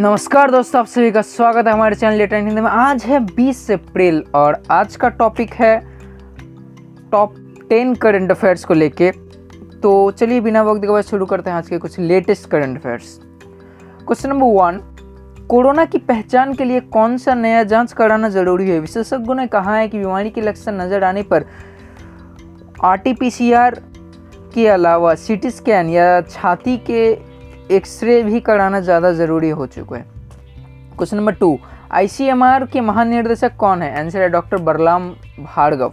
नमस्कार दोस्तों, आप सभी का स्वागत है हमारे चैनल लेटर हिंदी में। आज है 20 अप्रैल और आज का टॉपिक है टॉप 10 करंट अफेयर्स को लेके। तो चलिए बिना वक्त के बाद शुरू करते हैं आज के कुछ latest current affairs question number one corona की पहचान के लिए कौन सा नया जाँच कराना ज़रूरी है? विशेषज्ञों ने कहा है कि बीमारी के लक्षण नज़र आने पर आरटीपीसीआर के अलावा सीटी स्कैन या छाती के एक्सरे भी कराना ज़्यादा ज़रूरी हो चुका है। क्वेश्चन नंबर टू आईसीएमआर के महानिर्देशक कौन है? आंसर है doctor Balram Bhargava.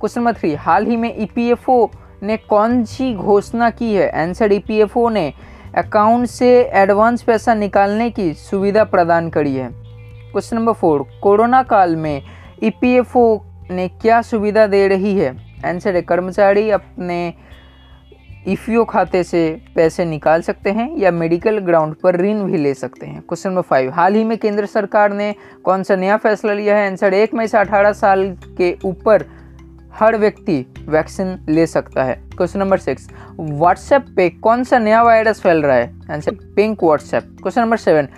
Question number three हाल ही में ईपीएफओ e ने कौन सी घोषणा की है? आंसर ईपीएफओ ने अकाउंट से एडवांस पैसा निकालने की सुविधा प्रदान करी है। क्वेश्चन नंबर फोर कोरोना काल में ईपीएफओ ने क्या सुविधा दे रही है? आंसर है, कर्मचारी अपने ईपीओ खाते से पैसे निकाल सकते हैं या मेडिकल ग्राउंड पर ऋण भी ले सकते हैं? क्वेश्चन नंबर फाइव हाल ही में केंद्र सरकार ने कौन सा नया फैसला लिया है? आंसर एक मई से अठारह साल के ऊपर हर व्यक्ति वैक्सीन ले सकता है। क्वेश्चन नंबर सिक्स व्हाट्सएप पे कौन सा नया वायरस फैल रहा है? Answer pink WhatsApp question number seven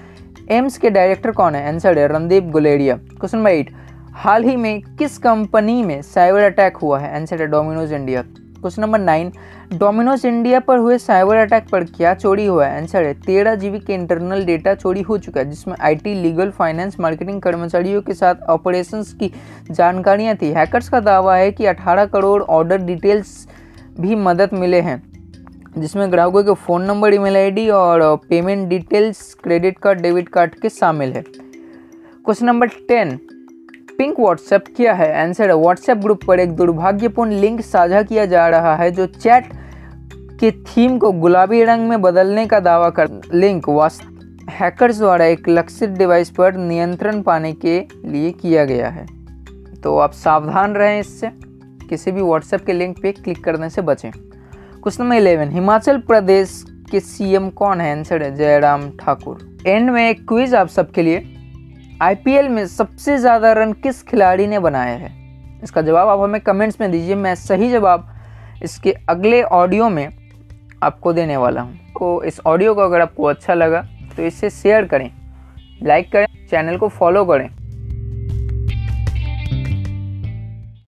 AIIMS के डायरेक्टर कौन है? आंसर है Randeep Guleria. Question number eight हाल ही में किस कंपनी में साइबर अटैक हुआ है? आंसर है Domino's India question number nine, Domino's India पर हुए साइबर अटैक पर क्या चोरी हुआ है? आंसर है, तेरह जीबी के इंटरनल डेटा चोरी हो चुका है, जिसमें आईटी लीगल फाइनेंस मार्केटिंग कर्मचारियों के साथ ऑपरेशंस की जानकारियाँ थी। हैकर्स का दावा है कि 18 करोड़ ऑर्डर डिटेल्स भी मदद मिले हैं, जिसमें ग्राहकों के फ़ोन नंबर ईमेल आईडी और payment details credit card debit card के शामिल है। Question number ten pink WhatsApp क्या है। आंसर है व्हाट्सएप ग्रुप पर एक दुर्भाग्यपूर्ण लिंक साझा किया जा रहा है, जो चैट के थीम को गुलाबी रंग में बदलने का दावा कर लिंक हैकर्स द्वारा एक लक्षित डिवाइस पर नियंत्रण पाने के लिए किया गया है। तो आप सावधान रहें इससे। किसी भी व्हाट्सएप के लिंक पे क्लिक करने से बचें। Question number eleven Himachal Pradesh के सीएम कौन है? आंसर है जयराम ठाकुर। एंड में एक क्विज आप सबके लिए। आईपीएल में सबसे ज़्यादा रन किस खिलाड़ी ने बनाए हैं? इसका जवाब आप हमें कमेंट्स में दीजिए, मैं सही जवाब इसके अगले ऑडियो में आपको देने वाला हूँ। तो इस ऑडियो को अगर आपको अच्छा लगा तो इसे शेयर करें लाइक करें चैनल को फॉलो करें।